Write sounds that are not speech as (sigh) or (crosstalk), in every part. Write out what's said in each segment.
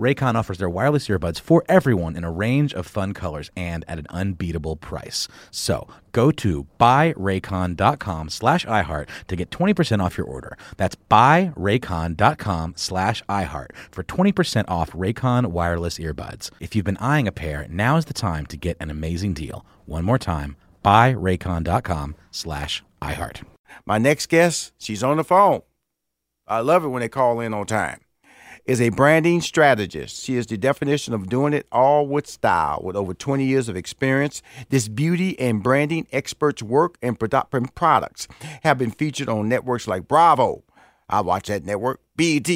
Raycon offers their wireless earbuds for everyone in a range of fun colors and at an unbeatable price. So go to buyraycon.com slash iHeart to get 20% off your order. That's buyraycon.com slash iHeart for 20% off Raycon wireless earbuds. If you've been eyeing a pair, now is the time to get an amazing deal. One more time, buyraycon.com slash iHeart. My next guest, she's on the phone. I love it when they call in on time. Is a branding strategist. She is the definition of doing it all with style. With over 20 years of experience, this beauty and branding expert's work and product products have been featured on networks like Bravo. I watch that network. BET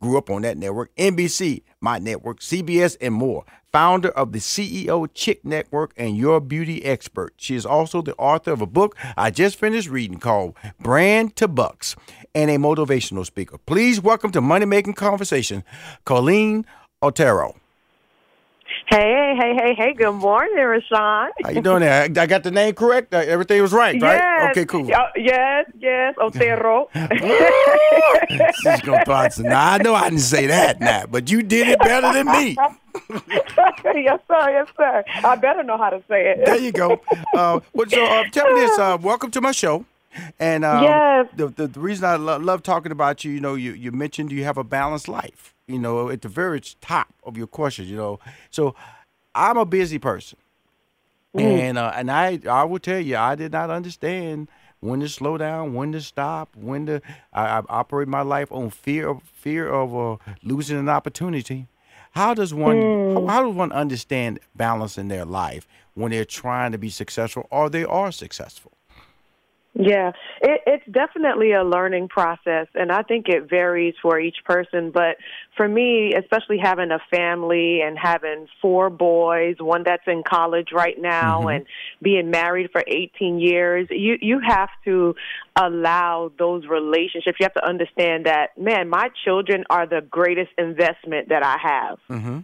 grew up on that network. NBC, my network, CBS, and more founder of the CEO Chick Network and Your Beauty Expert. She is also the author of a book I just finished reading called Brand to Bucks and a motivational speaker. Please welcome to Money Making Conversation, Coleen Otero. Hey, hey, hey, hey! Good morning, Rushion. How you doing there? I got the name correct. Uh, everything was right, right? Yes. Okay, cool. Uh, yes, yes, Otero. (laughs) She's gonna bounce. Now I know I didn't say that, now, but you did it better than me. (laughs) yes, sir. Yes, sir. I better know how to say it. There you go. Uh, well, so uh, tell me this. Uh, welcome to my show. And um, Yes. the, the the reason I lo- love talking about you, you know, you you mentioned you have a balanced life. You know, at the very top of your question, you know. So I'm a busy person, and uh, and I I will tell you, I did not understand when to slow down, when to stop, when to I, I operate my life on fear of fear of uh, losing an opportunity. How does one how, how does one understand balance in their life when they're trying to be successful or they are successful? Yeah, it, it's definitely a learning process, and I think it varies for each person. But for me, especially having a family and having four boys, one that's in college right now, and being married for 18 years, you you have to allow those relationships. You have to understand that, man, my children are the greatest investment that I have. Mm-hmm.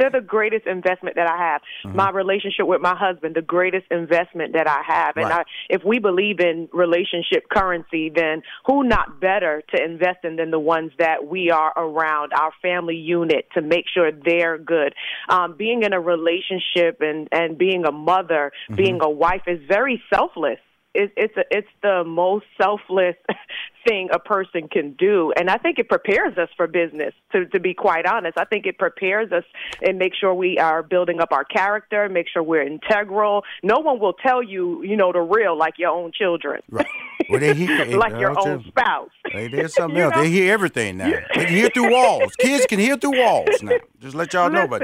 They're the greatest investment that I have. My relationship with my husband, the greatest investment that I have. And Right. I, if we believe in relationship currency, then who not better to invest in than the ones that we are around, our family unit, to make sure they're good. Um, being in a relationship and, and being a mother, being a wife is very selfless. It, it's a, it's the most selfless (laughs) thing a person can do, and I think it prepares us for business. To to be quite honest, I think it prepares us and make sure we are building up our character, make sure we're integral. No one will tell you, you know, the real like your own children, Right. Well, they hear (laughs) like your own (laughs) you. spouse. Hey, there's something else. know? They hear everything now. They can hear through walls. Kids can hear through walls now. Just let y'all know. But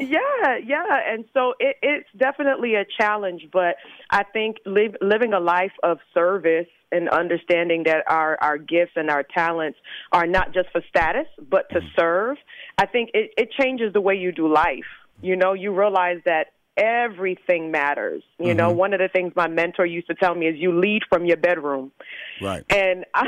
Yeah, yeah, and so it, it's definitely a challenge, but I think live, living a life of service and understanding that our our gifts and our talents are not just for status, but to mm-hmm. serve. I think it, it changes the way you do life. You know, you realize that everything matters. You know, mm-hmm. one of the things my mentor used to tell me is you lead from your bedroom right. and (laughs) I,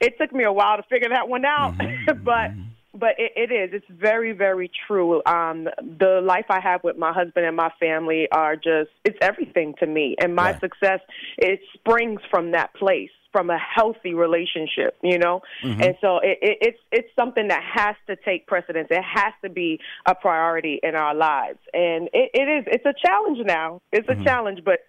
it took me a while to figure that one out mm-hmm. (laughs) but but it, it is. It's very very true. Um the life i have with my husband and my family are just it's everything to me. And my Right. success it springs from that place from a healthy relationship you know? And so it, it it's it's something that has to take precedence. It has to be a priority in our lives. And it, it is it's a challenge now. It's a challenge but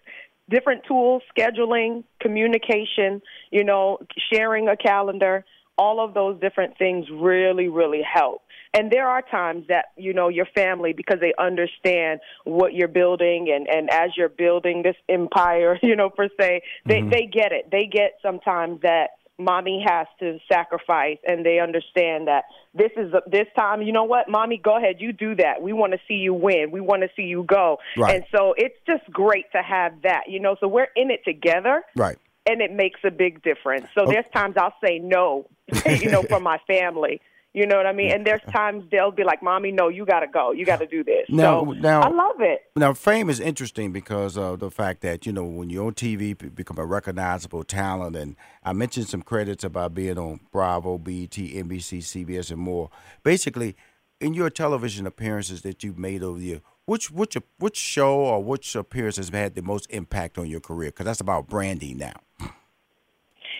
different tools, scheduling, communication, you know, sharing a calendar, all of those different things really, really help. And there are times that, you know, your family, because they understand what you're building and, and as you're building this empire, (laughs) you know, per se, they, mm-hmm. they get it. They get sometimes that mommy has to sacrifice and they understand that this is a, this time you know what mommy go ahead you do that we want to see you win we want to see you go Right. and so it's just great to have that you know so we're in it together Right. and it makes a big difference so there's times i'll say no (laughs) you know (laughs) for my family you know what i mean and there's times they'll be like mommy no you got to go you got to do this Now- so now- i love it Now, fame is interesting because of the fact that you know when you're on TV, you become a recognizable talent. And I mentioned some credits about being on Bravo, BET, NBC, CBS, and more. Basically, in your television appearances that you've made over the year, which which which show or which appearance has had the most impact on your career? Because that's about branding now.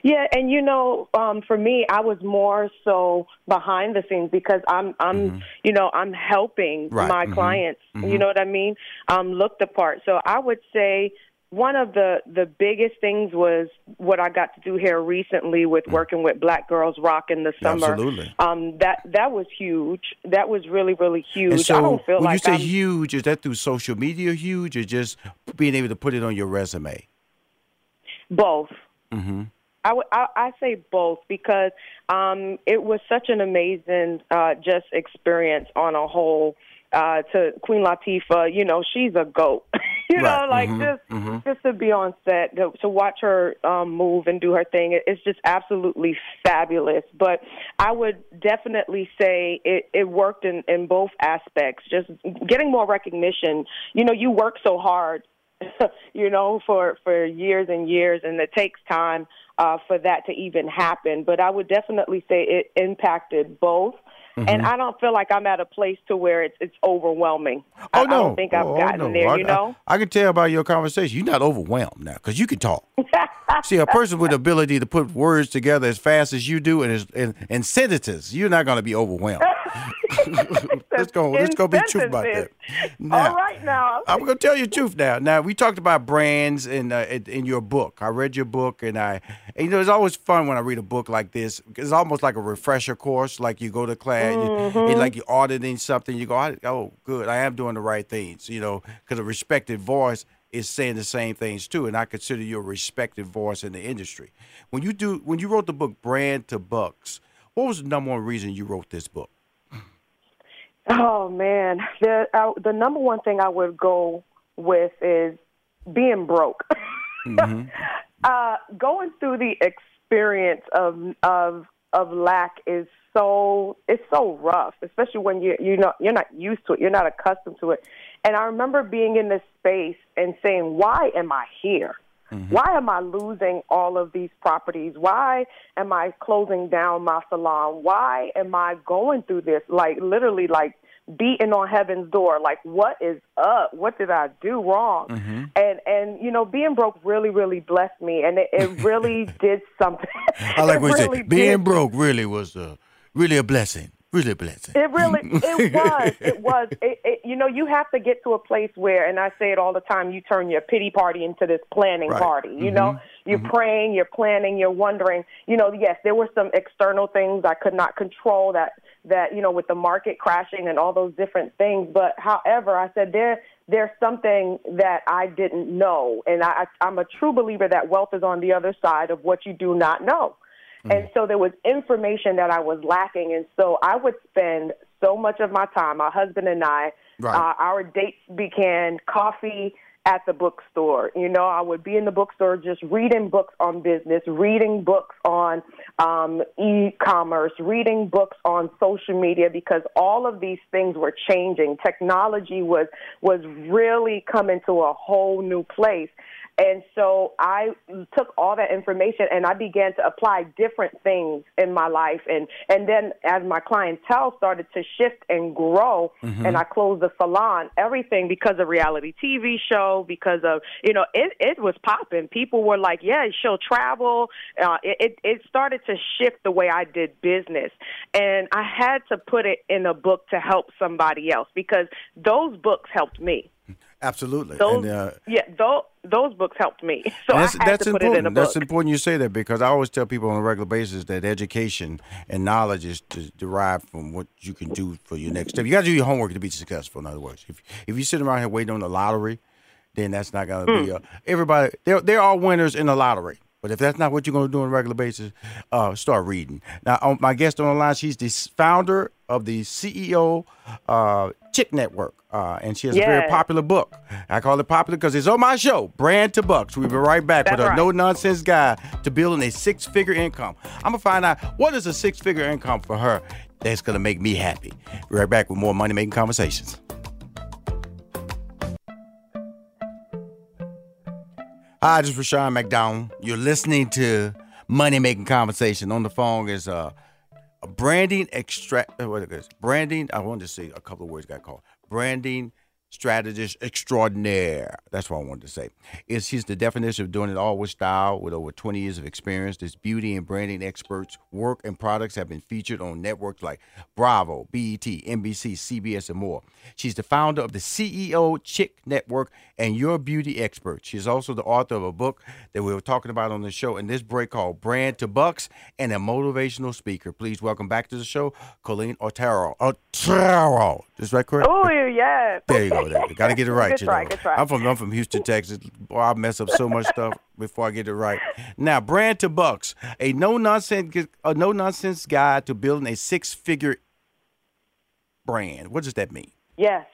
Yeah, and you know, um, for me, I was more so behind the scenes because I'm, I'm, you know, I'm helping Right, my mhm, clients. You know what I mean? Um, look the part. So I would say one of the the biggest things was what I got to do here recently with working with Black Girls Rock in the summer. Absolutely. Um, that that was huge. That was really really huge. And so, I don't feel when like you say I'm, huge, is that through social media huge, or just being able to put it on your resume? Both. Mm-hmm. I would I, I say both because um, it was such an amazing uh, just experience on a whole. Uh, to Queen Latifah, you know, she's a goat. (laughs) you Right. know, like Mhm. just Mhm. just to be on set, to, to watch her um, move and do her thing, it, it's just absolutely fabulous. But I would definitely say it, it worked in, in both aspects. Just getting more recognition. You know, you work so hard (laughs) you know, for for years and years, and it takes time uh, for that to even happen. But I would definitely say it impacted both. Mm-hmm. And I don't feel like I'm at a place to where it's it's overwhelming. I, Oh I no! don't think I've Oh, gotten no. there. I, You know. I, I can tell by your conversation, you're not overwhelmed now because you can talk. (laughs) See, a person with the ability to put words together as fast as you do and as, and, and sentences, you're not going to be overwhelmed. (laughs) let's go. Let's go. Be truth about that. Now, All right now. I'm going to tell you the truth now. Now we talked about brands in uh, in your book. I read your book, and I, and, you know, it's always fun when I read a book like this. It's almost like a refresher course. Like you go to class, you, and like you're auditing something. You go, oh, good, I am doing the right things. You know, because a respected voice is saying the same things too, and I consider you a respected voice in the industry. When you do, when you wrote the book Brand to Bucks, what was the number one reason you wrote this book? Oh man, the uh, the number one thing I would go with is being broke. (laughs) uh, going through the experience of of of lack is so it's so rough, especially when you you know you're not used to it, you're not accustomed to it. And I remember being in this space and saying, "Why am I here? Why am I losing all of these properties? Why am I closing down my salon? Why am I going through this? Like literally, like beating on heaven's door. Like, what is up? What did I do wrong? And and you know, being broke really, really blessed me, and it, it really (laughs) did something. I like what you said. Being did. broke really was uh, really a blessing. Really a blessing. It really, (laughs) it was, it was. It, it, you know, you have to get to a place where, and I say it all the time, you turn your pity party into this planning Right. Mm-hmm. party. You know, you're praying, you're planning, you're wondering. You know, yes, there were some external things I could not control that that you know with the market crashing and all those different things. But however, I said there there's something that I didn't know, and I, I'm a true believer that wealth is on the other side of what you do not know. And so there was information that I was lacking. And so I would spend so much of my time, my husband and I, Right. uh, our dates began coffee at the bookstore. You know, I would be in the bookstore just reading books on business, reading books on um, e-commerce, reading books on social media because all of these things were changing. Technology was was really coming to a whole new place. And so I took all that information and I began to apply different things in my life. And, and then as my clientele started to shift and grow, and I closed the salon, everything because of reality TV show, because of, you know, it, it was popping. People were like, yeah, she'll travel. Uh, it, it started to shift the way I did business. And I had to put it in a book to help somebody else because those books helped me. Absolutely. Those, and, uh, yeah, those, those books helped me. (laughs) So that's that's important. it in a book. That's important you say that because I always tell people on a regular basis that education and knowledge is derived from what you can do for your next step. You got to do your homework to be successful. In other words, if if you sit around here waiting on the lottery, then that's not going to Hmm. be a, everybody. There there are all winners in the lottery, But if that's not what you're going to do on a regular basis, uh, start reading. Now, on my guest on the line, she's the founder of the CEO uh, Chick Network, uh, and she has a very popular book. I call it popular because it's on my show, Brand to Bucks. We'll be right back That's with a no nonsense guide to building a six figure income. I'm gonna find out what is a six figure income for her that's gonna make me happy. We're right back with more money making conversations. Hi, this is Rushion McDonald. You're listening to Money Making Conversation. On the phone is uh, a branding extract. uh, What it is? Branding. I wanted to say a couple of words got called. Branding strategist extraordinaire. That's what I wanted to say. Is she's the definition of doing it all with style, with over 20 years of experience. This beauty and branding experts' work and products have been featured on networks like Bravo, BET, NBC, CBS, and more. She's the founder of the CEO Chick Network and Your Beauty Expert. She's also the author of a book that we were talking about on the show in this break called Brand to Bucks and a motivational speaker. Please welcome back to the show, Coleen Otero. Otero. Is that correct? Oh, yeah. There you go. You. Got to get it right. Good you try, know. good try. I'm from I'm from Houston, Texas. Boy, I mess up so much stuff before I get it right. Now, brand to bucks, a no nonsense a no nonsense guide to building a six figure brand. What does that mean? Yes.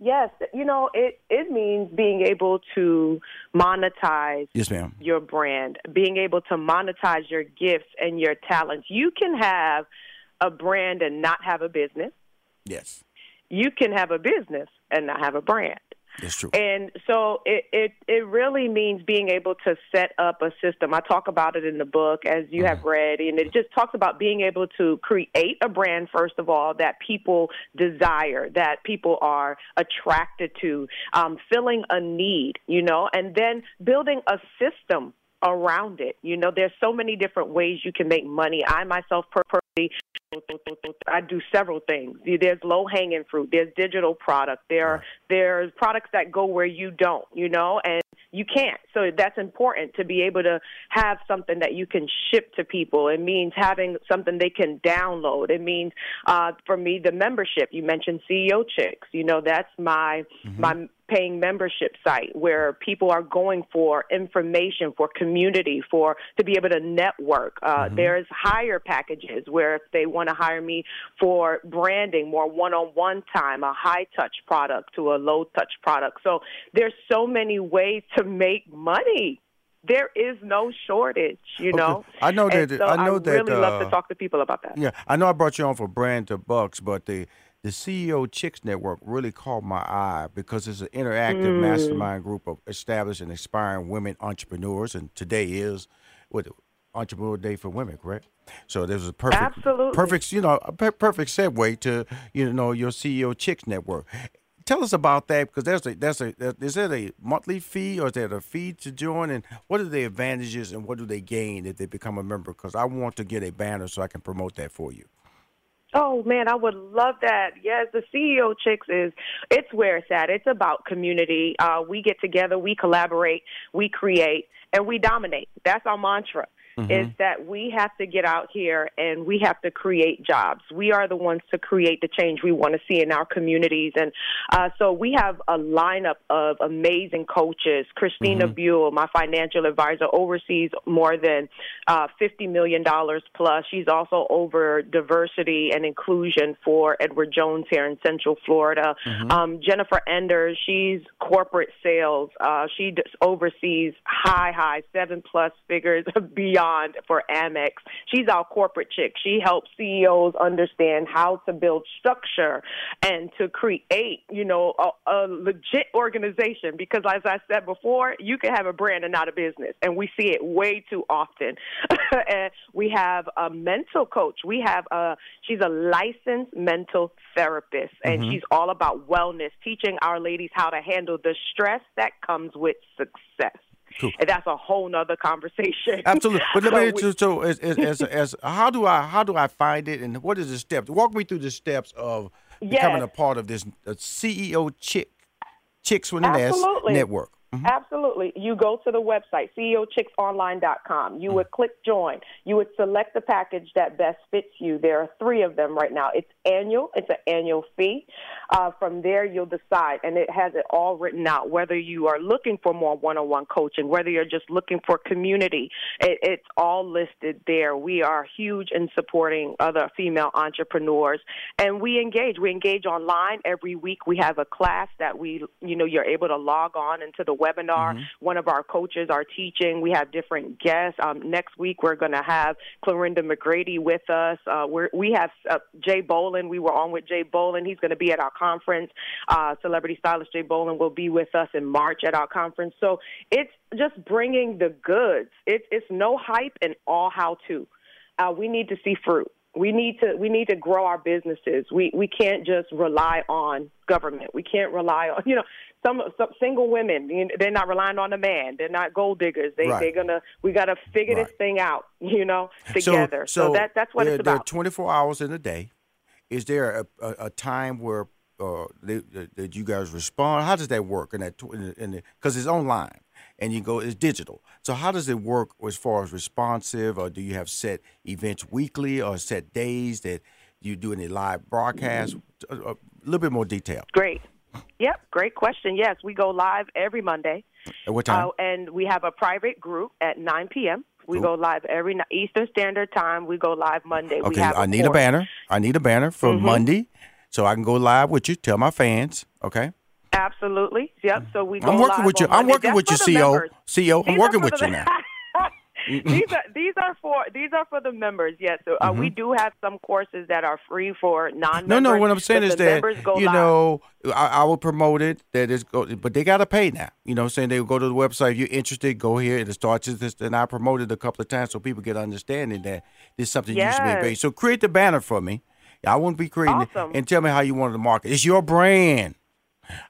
Yes. You know, it, it means being able to monetize Yes, ma'am. your brand, being able to monetize your gifts and your talents. You can have a brand and not have a business. Yes, You can have a business and not have a brand. that's true. And so it, it it really means being able to set up a system. I talk about it in the book as you have read, and it just talks about being able to create a brand first of all that people desire, that people are attracted to, um, filling a need, you know, and then building a system around it. You know, there's so many different ways you can make money. I myself per- I do several things. There's low hanging fruit. There's digital product. There there's products that go where you don't, you know, and you can't. So that's important to be able to have something that you can ship to people. It means having something they can download. It means uh, for me the membership. You mentioned CEO Chicks. You know, that's my my paying membership site where people are going for information, for community, for to be able to network. Uh, There's higher packages where if they want to hire me for branding, more one-on-one time, a high-touch product to a low-touch product. So there's so many ways to make money. There is no shortage, you Okay. know. I know that- so I know that, I really love uh, to talk to people about that. Yeah, I know I brought you on for brand to bucks, but the the CEO Chicks Network really caught my eye because it's an interactive Mm. mastermind group of established and aspiring women entrepreneurs, and today is what Entrepreneur Day for Women, correct? So this is a perfect, Absolutely. perfect, you know, a perfect segue to you know your CEO Chicks Network. Tell us about that because there's a there's a is that a monthly fee or is there a fee to join and what are the advantages and what do they gain if they become a member? Because I want to get a banner so I can promote that for you. Oh man, I would love that. Yes, the CEO Chicks is it's where it's at. It's about community. Uh, we get together, we collaborate, we create, and we dominate. That's our mantra. Is that we have to get out here and we have to create jobs. We are the ones to create the change we want to see in our communities, and uh, so we have a lineup of amazing coaches. Christina Buell, my financial advisor, oversees more than uh, fifty million dollars plus. She's also over diversity and inclusion for Edward Jones here in Central Florida. Um, Jennifer Enders, she's corporate sales. Uh, she d- oversees high, high seven plus figures (laughs) beyond for Amex. She's our corporate chick. She helps CEOs understand how to build structure and to create, you know, a, a legit organization. Because as I said before, you can have a brand and not a business, and we see it way too often. (laughs) and we have a mental coach. We have a she's a licensed mental therapist, and mm-hmm. she's all about wellness, teaching our ladies how to handle the stress that comes with success. Cool. And that's a whole nother conversation. Absolutely, but let (laughs) So me we- so, so as, as, as, as how do I how do I find it and what is the steps? Walk me through the steps of becoming Yes. a part of this uh, CEO chick chicks with an S Absolutely. network. Mm-hmm. Absolutely. You go to the website, ceochicksonline.com. You would click join. You would select the package that best fits you. There are three of them right now. It's annual, it's an annual fee. Uh, from there, you'll decide, and it has it all written out whether you are looking for more one on one coaching, whether you're just looking for community. It, it's all listed there. We are huge in supporting other female entrepreneurs, and we engage. We engage online every week. We have a class that we, you know, you're able to log on into the webinar. Mm-hmm. One of our coaches are teaching. We have different guests. Um, next week, we're going to have Clorinda McGrady with us. Uh, we're, we have uh, Jay Bolin. We were on with Jay Bolin. He's going to be at our conference. Uh, celebrity stylist Jay Bolin will be with us in March at our conference. So it's just bringing the goods. It's it's no hype and all how to. Uh, we need to see fruit. We need to we need to grow our businesses. We we can't just rely on government. We can't rely on (laughs) you know some some single women. They're not relying on a man. They're not gold diggers. They right. they're gonna we got to figure right. this thing out. You know together. So, so, so that that's what there, it's about. There are 24 hours in a day. Is there a, a, a time where uh, that you guys respond? How does that work in that in because it's online and you go it's digital. So how does it work as far as responsive, or do you have set events weekly or set days that you do any live broadcast? A, a little bit more detail. Great. Yep, great question. Yes, we go live every Monday. At what time? Uh, and we have a private group at 9 p.m. We go live every Eastern Standard Time. We go live Monday. Okay, I need a banner. I need a banner for mm-hmm. Monday, so I can go live with you. Tell my fans. Okay. Absolutely. Yep. So we. I'm working with you. I'm working with you, CEO. CEO. I'm working with you now. (laughs) these are these are for these are for the members. Yes, so uh, mm-hmm. we do have some courses that are free for non. No, no. What I'm saying is that you know I, I, will promote it. That is, go, but they got to pay now. You know, what I'm saying they will go to the website. If you're interested, go here. It starts this, and I promoted a couple of times so people get understanding that this is something yes. you should be paid. So create the banner for me. I won't be creating awesome. it, and tell me how you want to market. It's your brand.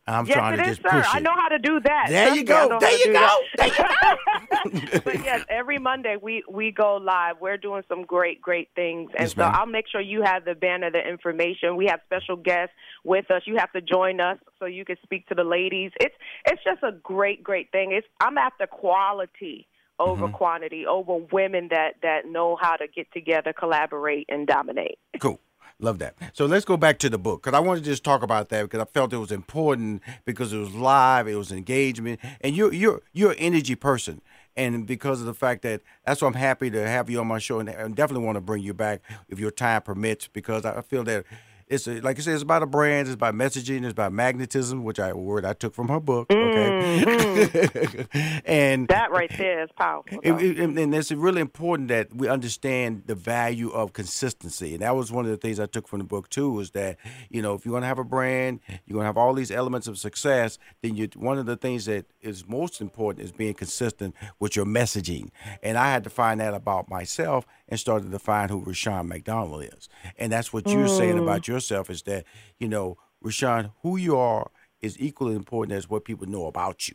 I'm yes, trying to just sir. push it. I know how to do that. There you go. There you go. There you go. but yes, every Monday we we go live. We're doing some great great things, and yes, so I'll make sure you have the banner, the information. We have special guests with us. You have to join us so you can speak to the ladies. It's it's just a great great thing. It's I'm after quality over mm-hmm. quantity, over women that that know how to get together, collaborate, and dominate. Cool. Love that. So let's go back to the book because I wanted to just talk about that because I felt it was important because it was live, it was engagement, and you're you're you're an energy person, and because of the fact that that's why I'm happy to have you on my show, and I definitely want to bring you back if your time permits because I feel that it's a, like I said, it's about a brand, it's about messaging, it's about magnetism, which I a word I took from her book. Okay, mm-hmm. (laughs) and that right there is powerful. It, it, and it's really important that we understand the value of consistency, and that was one of the things I took from the book too. Is that you know if you're gonna have a brand, you're gonna have all these elements of success, then you one of the things that is most important is being consistent with your messaging. And I had to find that about myself and started to find who Rushion McDonald is, and that's what you're mm. saying about your yourself is that, you know, Rushion, who you are is equally important as what people know about you.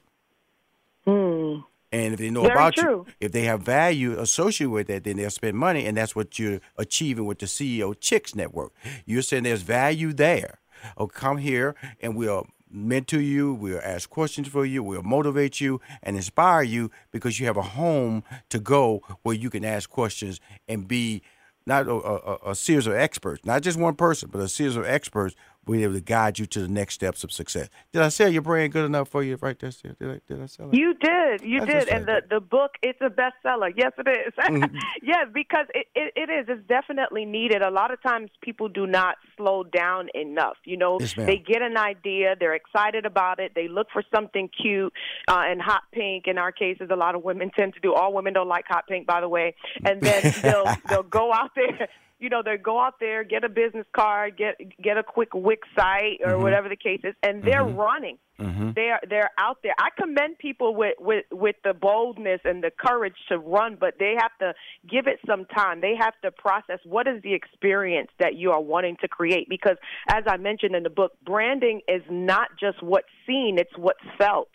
Hmm. And if they know Very about true. you, if they have value associated with that, then they'll spend money, and that's what you're achieving with the CEO Chicks Network. You're saying there's value there. Oh, come here, and we'll mentor you, we'll ask questions for you, we'll motivate you and inspire you because you have a home to go where you can ask questions and be not a, a, a, series of experts, not just one person, but a series of experts be able to guide you to the next steps of success. Did I sell your brand good enough for you right there? Did I, did I sell it? You did. You That's did. And the, the book, it's a bestseller. Yes, it is. (laughs) Mm-hmm. yes, because it, it, it is. It's definitely needed. A lot of times people do not slow down enough. You know, yes, they get an idea, they're excited about it, they look for something cute uh, and hot pink. In our cases, a lot of women tend to do. All women don't like hot pink, by the way. And then (laughs) they'll they'll go out there you know, they go out there, get a business card, get get a quick Wix site or mm-hmm. whatever the case is, and they're mm-hmm. running. Mm-hmm. They're they're out there. I commend people with, with with the boldness and the courage to run, but they have to give it some time. They have to process what is the experience that you are wanting to create. Because as I mentioned in the book, branding is not just what's seen; it's what's felt.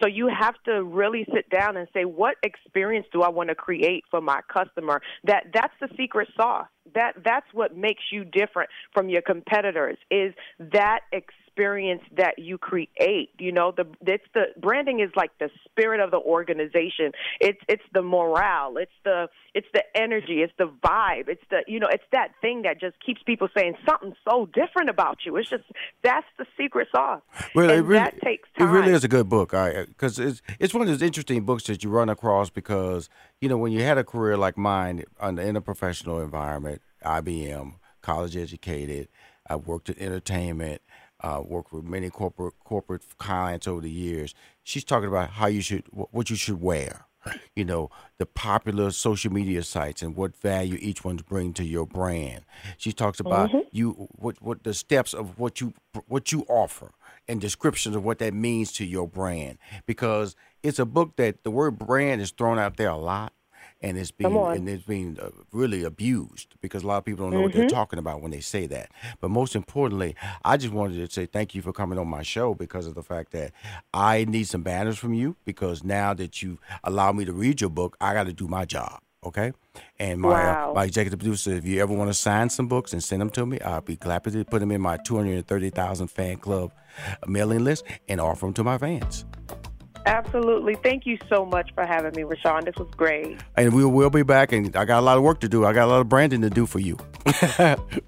So you have to really sit down and say, what experience do I want to create for my customer? That that's the secret sauce. that that's what makes you different from your competitors is that experience that you create you know the it's the branding is like the spirit of the organization. It's it's the morale it's the it's the energy it's the vibe it's the you know it's that thing that just keeps people saying something so different about you. It's just that's the secret sauce. Well and it really, that takes time it really is a good book because it's it's one of those interesting books that you run across because you know when you had a career like mine in a professional environment IBM college educated I worked in entertainment uh, worked with many corporate corporate clients over the years. She's talking about how you should what you should wear. You know the popular social media sites and what value each one's bring to your brand. She talks about mm-hmm. you what what the steps of what you what you offer and descriptions of what that means to your brand because it's a book that the word brand is thrown out there a lot and it's being and it's being really abused because a lot of people don't know mm-hmm. what they're mm-hmm. talking about when they say that. But most importantly, I just wanted to say thank you for coming on my show because of the fact that I need some banners from you because now that you allow me to read your book, I got to do my job. Okay, and my uh, wow. uh, my executive producer, if you ever want to sign some books and send them to me, I'll be glad to put them in my two hundred and thirty thousand fan club mailing list and offer them to my fans. Absolutely. Thank you so much for having me, Rushion. This was great. And we will be back, and I got a lot of work to do. I got a lot of branding to do for you. (laughs)